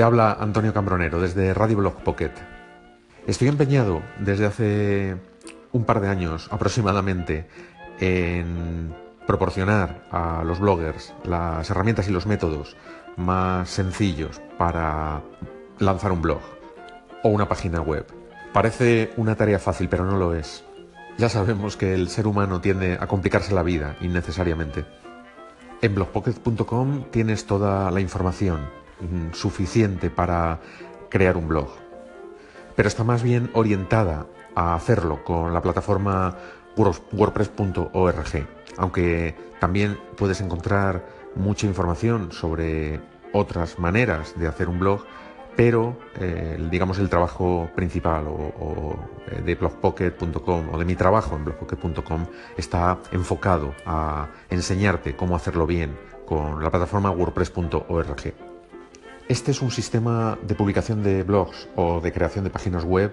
Te habla Antonio Cambronero desde Radio Blog Pocket. Estoy empeñado desde hace un par de años aproximadamente en proporcionar a los bloggers las herramientas y los métodos más sencillos para lanzar un blog o una página web. Parece una tarea fácil, pero no lo es. Ya sabemos que el ser humano tiende a complicarse la vida innecesariamente. En blogpocket.com tienes toda la información suficiente para crear un blog, pero está más bien orientada a hacerlo con la plataforma wordpress.org, aunque también puedes encontrar mucha información sobre otras maneras de hacer un blog pero eh, digamos el trabajo principal o, eh, de blogpocket.com o de mi trabajo en blogpocket.com está enfocado a enseñarte cómo hacerlo bien con la plataforma wordpress.org. Este es un sistema de publicación de blogs o de creación de páginas web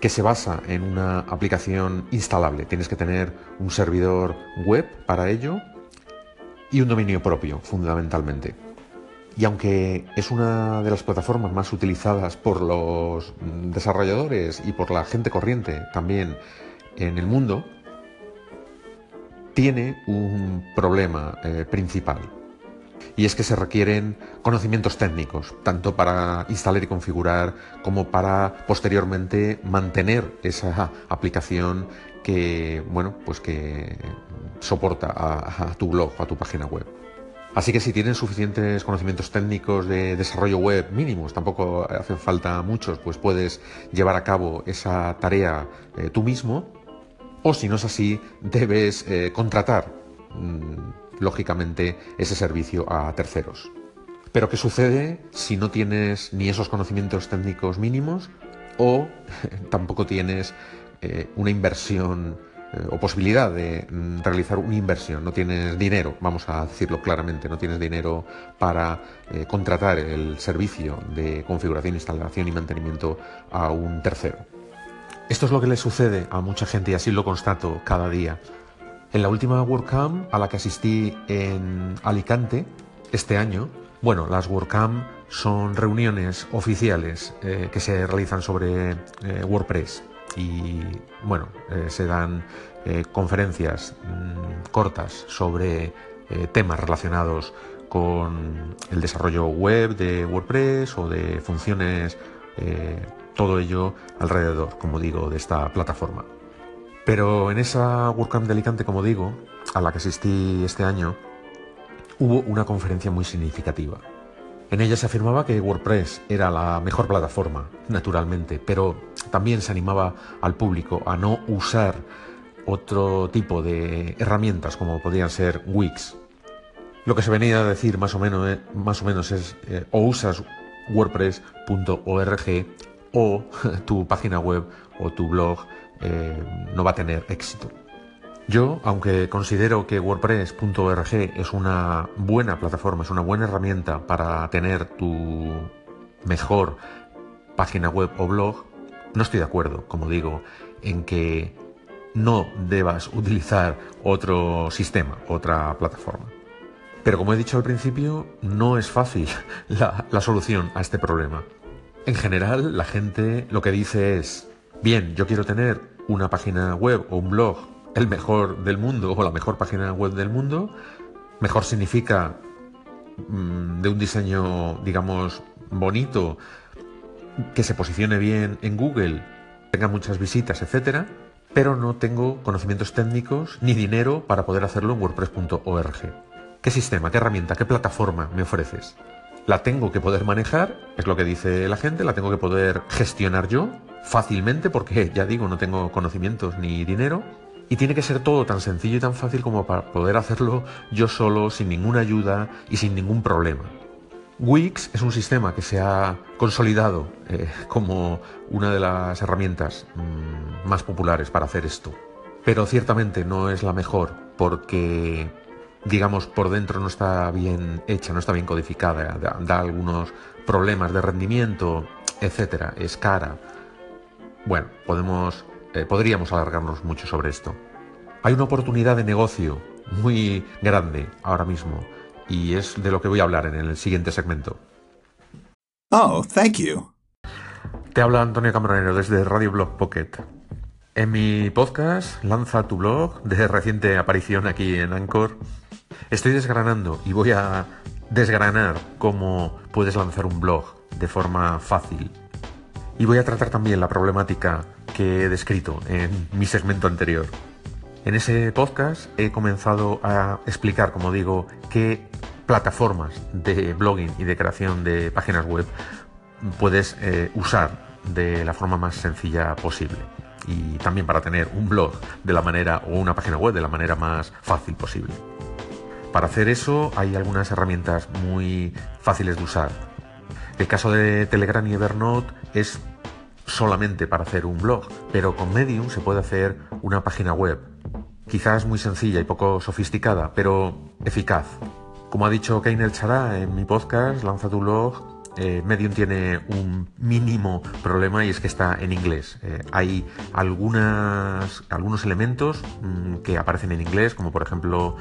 que se basa en una aplicación instalable. Tienes que tener un servidor web para ello y un dominio propio, fundamentalmente. Y aunque es una de las plataformas más utilizadas por los desarrolladores y por la gente corriente también en el mundo, tiene un problema eh, principal. Y es que se requieren conocimientos técnicos, tanto para instalar y configurar como para posteriormente mantener esa aplicación que, bueno, pues que soporta a, tu blog o a tu página web. Así que si tienes suficientes conocimientos técnicos de desarrollo web mínimos, tampoco hacen falta muchos, pues puedes llevar a cabo esa tarea eh, tú mismo. O si no es así, debes eh, contratar, mm, lógicamente, ese servicio a terceros. Pero ¿qué sucede si no tienes ni esos conocimientos técnicos mínimos o tampoco tienes eh, una inversión eh, o posibilidad de mm, realizar una inversión, no tienes dinero, vamos a decirlo claramente, no tienes dinero para eh, contratar el servicio de configuración, instalación y mantenimiento a un tercero. Esto es lo que le sucede a mucha gente y así lo constato cada día. En la última WordCamp a la que asistí en Alicante este año, bueno, las WordCamp son reuniones oficiales eh, que se realizan sobre WordPress y bueno, eh, se dan eh, conferencias mm, cortas sobre eh, temas relacionados con el desarrollo web de WordPress o de funciones, todo ello alrededor, como digo, de esta plataforma. Pero en esa WordCamp de Alicante, como digo, a la que asistí este año, hubo una conferencia muy significativa. En ella se afirmaba que WordPress era la mejor plataforma, naturalmente, pero también se animaba al público a no usar otro tipo de herramientas como podrían ser Wix. Lo que se venía a decir más o menos, eh, más o menos es eh, o usas wordpress.org o tu página web o tu blog eh, no va a tener éxito. Yo, aunque considero que WordPress.org es una buena plataforma, es una buena herramienta para tener tu mejor página web o blog, no estoy de acuerdo, como digo, en que no debas utilizar otro sistema, otra plataforma. Pero como he dicho al principio, no es fácil la, la solución a este problema. En general, la gente lo que dice es, bien, yo quiero tener una página web o un blog el mejor del mundo o la mejor página web del mundo. Mejor significa mm, de un diseño, digamos, bonito, que se posicione bien en Google, tenga muchas visitas, etcétera, pero no tengo conocimientos técnicos ni dinero para poder hacerlo en WordPress.org. ¿Qué sistema, qué herramienta, qué plataforma me ofreces? La tengo que poder manejar, es lo que dice la gente, la tengo que poder gestionar yo fácilmente porque, ya digo, no tengo conocimientos ni dinero y tiene que ser todo tan sencillo y tan fácil como para poder hacerlo yo solo, sin ninguna ayuda y sin ningún problema. Wix es un sistema que se ha consolidado eh, como una de las herramientas mm, más populares para hacer esto. Pero ciertamente no es la mejor porque, digamos, por dentro no está bien hecha, no está bien codificada, da, da algunos problemas de rendimiento, etcétera, es cara. Bueno, podemos eh, podríamos alargarnos mucho sobre esto. Hay una oportunidad de negocio muy grande ahora mismo y es de lo que voy a hablar en el siguiente segmento. Oh, thank you. Te habla Antonio Cambronero desde Radio Blog Pocket. En mi podcast, Lanza tu blog, de reciente aparición aquí en Anchor, estoy desgranando y voy a desgranar cómo puedes lanzar un blog de forma fácil. Y voy a tratar también la problemática que he descrito en mi segmento anterior. En ese podcast he comenzado a explicar, como digo, qué plataformas de blogging y de creación de páginas web puedes eh, usar de la forma más sencilla posible y también para tener un blog de la manera o una página web de la manera más fácil posible. Para hacer eso hay algunas herramientas muy fáciles de usar. El caso de Telegram y Evernote es solamente para hacer un blog, pero con Medium se puede hacer una página web. Quizás muy sencilla y poco sofisticada, pero eficaz. Como ha dicho Keiner Chará en mi podcast, Lanza tu blog, eh, Medium tiene un mínimo problema y es que está en inglés. Eh, hay algunos elementos mm, que aparecen en inglés, como por ejemplo,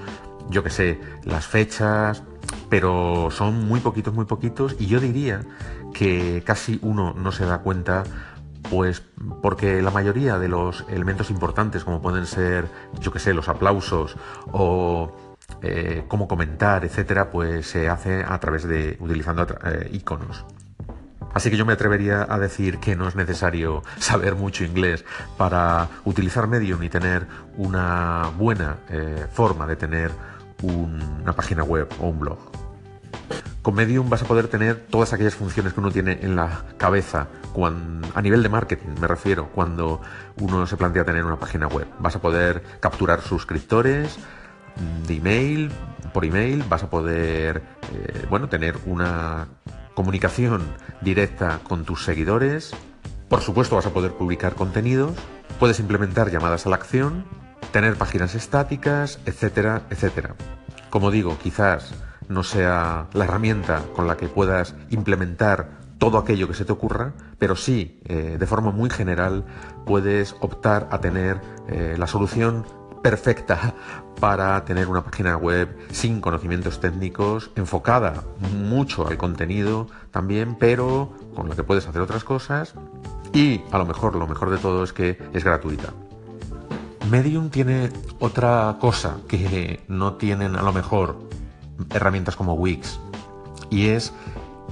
yo que sé, las fechas, pero son muy poquitos, muy poquitos y yo diría que casi uno no se da cuenta pues porque la mayoría de los elementos importantes, como pueden ser, yo que sé, los aplausos o eh, cómo comentar, etcétera, pues se hace a través de utilizando eh, iconos. Así que yo me atrevería a decir que no es necesario saber mucho inglés para utilizar Medium y tener una buena eh, forma de tener una página web o un blog. Con Medium vas a poder tener todas aquellas funciones que uno tiene en la cabeza, a nivel de marketing me refiero, cuando uno se plantea tener una página web. Vas a poder capturar suscriptores, de email, por email, vas a poder eh, bueno, tener una comunicación directa con tus seguidores. Por supuesto, vas a poder publicar contenidos, puedes implementar llamadas a la acción, tener páginas estáticas, etcétera, etcétera. Como digo, quizás no sea la herramienta con la que puedas implementar todo aquello que se te ocurra, pero sí, eh, de forma muy general, puedes optar a tener eh, la solución perfecta para tener una página web sin conocimientos técnicos, enfocada mucho al contenido también, pero con la que puedes hacer otras cosas y a lo mejor, lo mejor de todo es que es gratuita. Medium tiene otra cosa que no tienen a lo mejor herramientas como Wix y es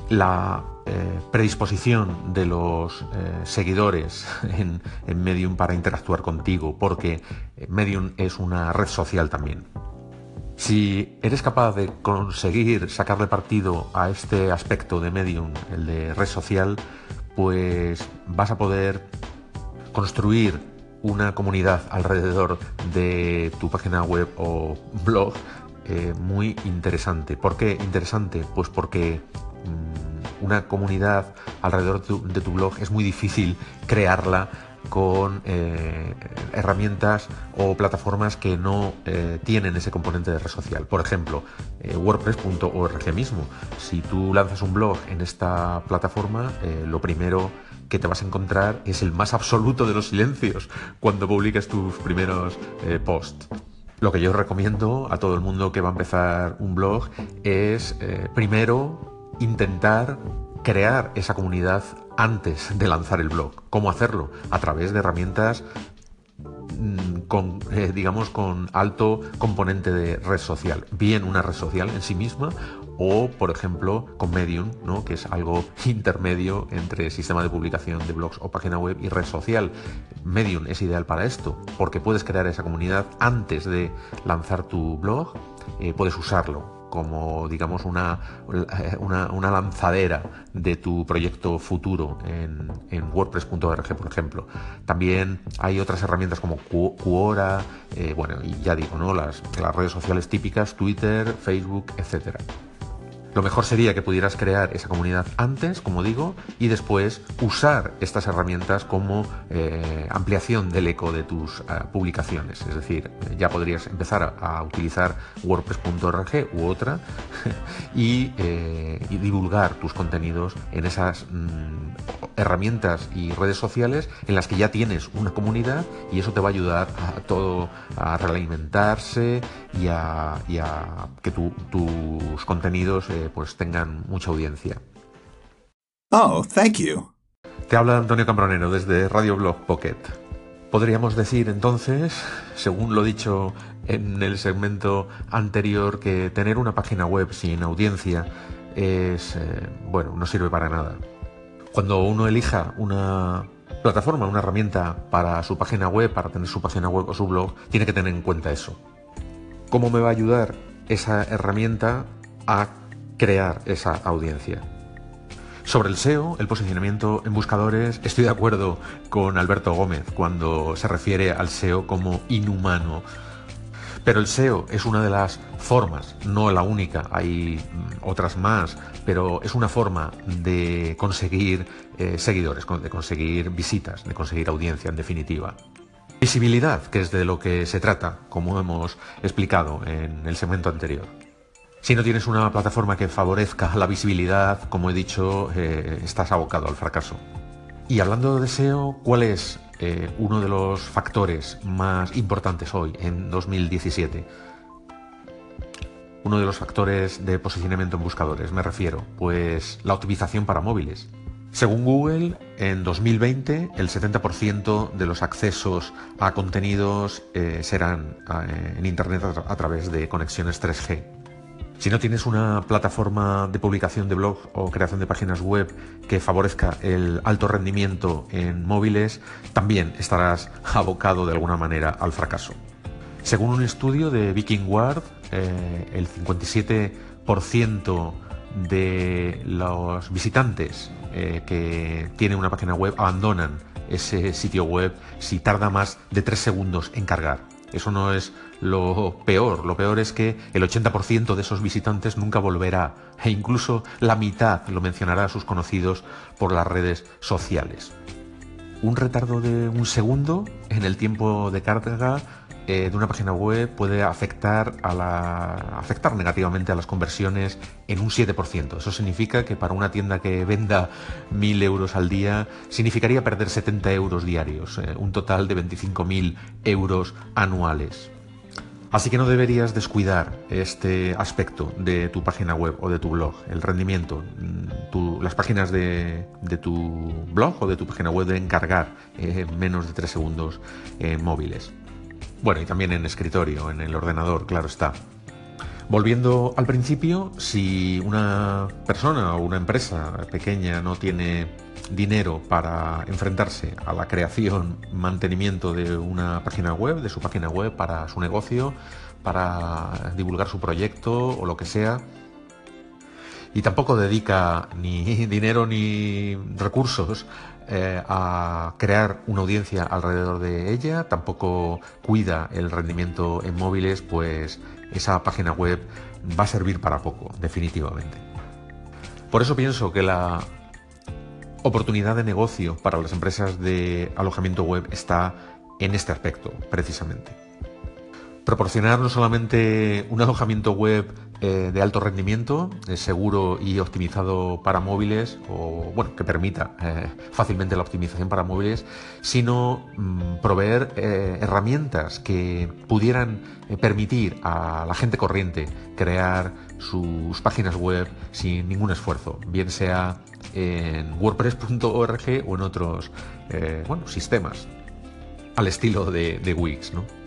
la eh, predisposición de los eh, seguidores en, Medium para interactuar contigo, porque eh, Medium es una red social también. Si eres capaz de conseguir sacarle partido a este aspecto de Medium, el de red social, pues vas a poder construir una comunidad alrededor de tu página web o blog muy interesante. ¿Por qué interesante? Pues porque mm, una comunidad alrededor de tu, blog es muy difícil crearla con eh, herramientas o plataformas que no eh, tienen ese componente de red social. Por ejemplo, eh, WordPress.org mismo. Si tú lanzas un blog en esta plataforma, lo primero que te vas a encontrar es el más absoluto de los silencios cuando publiques tus primeros posts. Lo que yo recomiendo a todo el mundo que va a empezar un blog es primero intentar crear esa comunidad antes de lanzar el blog. ¿Cómo hacerlo? A través de herramientas con, eh, digamos, con alto componente de red social. Bien una red social en sí misma o, por ejemplo, con Medium, ¿no? que es algo intermedio entre sistema de publicación de blogs o página web y red social. Medium es ideal para esto, porque puedes crear esa comunidad antes de lanzar tu blog, eh, puedes usarlo como digamos una, una, lanzadera de tu proyecto futuro en, WordPress.org, por ejemplo. También hay otras herramientas como Quora, eh, bueno, y ya digo, ¿no? Las, las redes sociales típicas, Twitter, Facebook, etcétera. Lo mejor sería que pudieras crear esa comunidad antes, como digo, y después usar estas herramientas como eh, ampliación del eco de tus eh, publicaciones. Es decir, ya podrías empezar a, utilizar WordPress.org u otra eh, y, divulgar tus contenidos en esas mm, herramientas y redes sociales en las que ya tienes una comunidad y eso te va a ayudar a todo a realimentarse y a, que tus contenidos pues tengan mucha audiencia. Oh, thank you. Te habla Antonio Cambronero desde Radio Blog Pocket. Podríamos decir entonces, según lo dicho en el segmento anterior, que tener una página web sin audiencia es, eh, bueno, no sirve para nada. Cuando uno elija una plataforma, una herramienta para su página web, para tener su página web o su blog, tiene que tener en cuenta eso. ¿Cómo me va a ayudar esa herramienta a crear esa audiencia? Sobre el SEO, el posicionamiento en buscadores, estoy de acuerdo con Alberto Gómez cuando se refiere al SEO como inhumano. Pero el SEO es una de las formas, no la única, hay mm, otras más, pero es una forma de conseguir eh, seguidores, de conseguir visitas, de conseguir audiencia en definitiva. Visibilidad, que es de lo que se trata, como hemos explicado en el segmento anterior. Si no tienes una plataforma que favorezca la visibilidad, como he dicho, eh, estás abocado al fracaso. Y hablando de SEO, ¿cuál es eh, uno de los factores más importantes hoy, en 2017? Uno de los factores de posicionamiento en buscadores, me refiero, pues la optimización para móviles. Según Google, en 2020 el 70% de los accesos a contenidos eh, serán en Internet a través de conexiones 3G. Si no tienes una plataforma de publicación de blog o creación de páginas web que favorezca el alto rendimiento en móviles, también estarás abocado de alguna manera al fracaso. Según un estudio de VikingWard, eh, el 57% de los visitantes eh, que tienen una página web abandonan ese sitio web si tarda más de 3 segundos en cargar. Eso no es lo peor. Lo peor es que el 80% de esos visitantes nunca volverá e incluso la mitad lo mencionará a sus conocidos por las redes sociales. Un retardo de un segundo en el tiempo de carga eh, de una página web puede afectar, a la, afectar negativamente a las conversiones en un 7%. Eso significa que para una tienda que venda 1.000 euros al día significaría perder 70 euros diarios, eh, un total de 25.000 euros anuales. Así que no deberías descuidar este aspecto de tu página web o de tu blog, el rendimiento. Mm, las páginas de, tu blog o de tu página web deben cargar en menos de 3 segundos móviles. Bueno, y también en escritorio, en el ordenador, claro está. Volviendo al principio, si una persona o una empresa pequeña no tiene dinero para enfrentarse a la creación, mantenimiento de una página web, de su página web para su negocio, para divulgar su proyecto o lo que sea. Y tampoco dedica ni dinero ni recursos eh, a crear una audiencia alrededor de ella, tampoco cuida el rendimiento en móviles, pues esa página web va a servir para poco, definitivamente. Por eso pienso que la oportunidad de negocio para las empresas de alojamiento web está en este aspecto, precisamente. Proporcionar no solamente un alojamiento web eh, de alto rendimiento, eh, seguro y optimizado para móviles, o bueno, que permita eh, fácilmente la optimización para móviles, sino mm, proveer herramientas que pudieran permitir a la gente corriente crear sus páginas web sin ningún esfuerzo, bien sea en WordPress.org o en otros sistemas, al estilo de, de Wix, ¿no?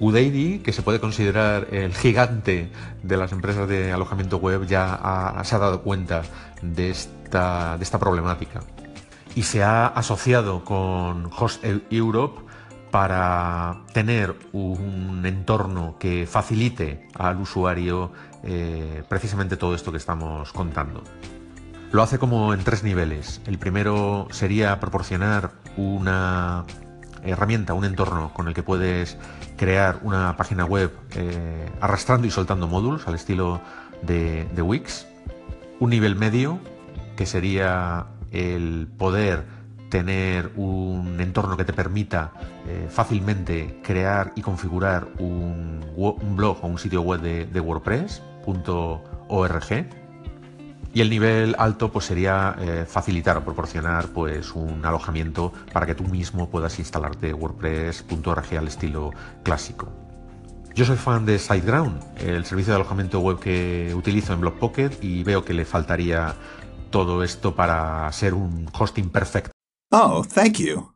Udemy, que se puede considerar el gigante de las empresas de alojamiento web, ya se ha dado cuenta de esta, de esta problemática y se ha asociado con Host Europe para tener un entorno que facilite al usuario eh, precisamente todo esto que estamos contando. Lo hace como en tres niveles. El primero sería proporcionar una herramienta, un entorno con el que puedes crear una página web eh, arrastrando y soltando módulos al estilo de, Wix. Un nivel medio, que sería el poder tener un entorno que te permita eh, fácilmente crear y configurar un, blog o un sitio web de, de WordPress.org y el nivel alto pues sería eh, facilitar o proporcionar pues un alojamiento para que tú mismo puedas instalarte WordPress.org al estilo clásico. Yo soy fan de SiteGround, el servicio de alojamiento web que utilizo en BlogPocket y veo que le faltaría todo esto para ser un hosting perfecto. Oh, thank you.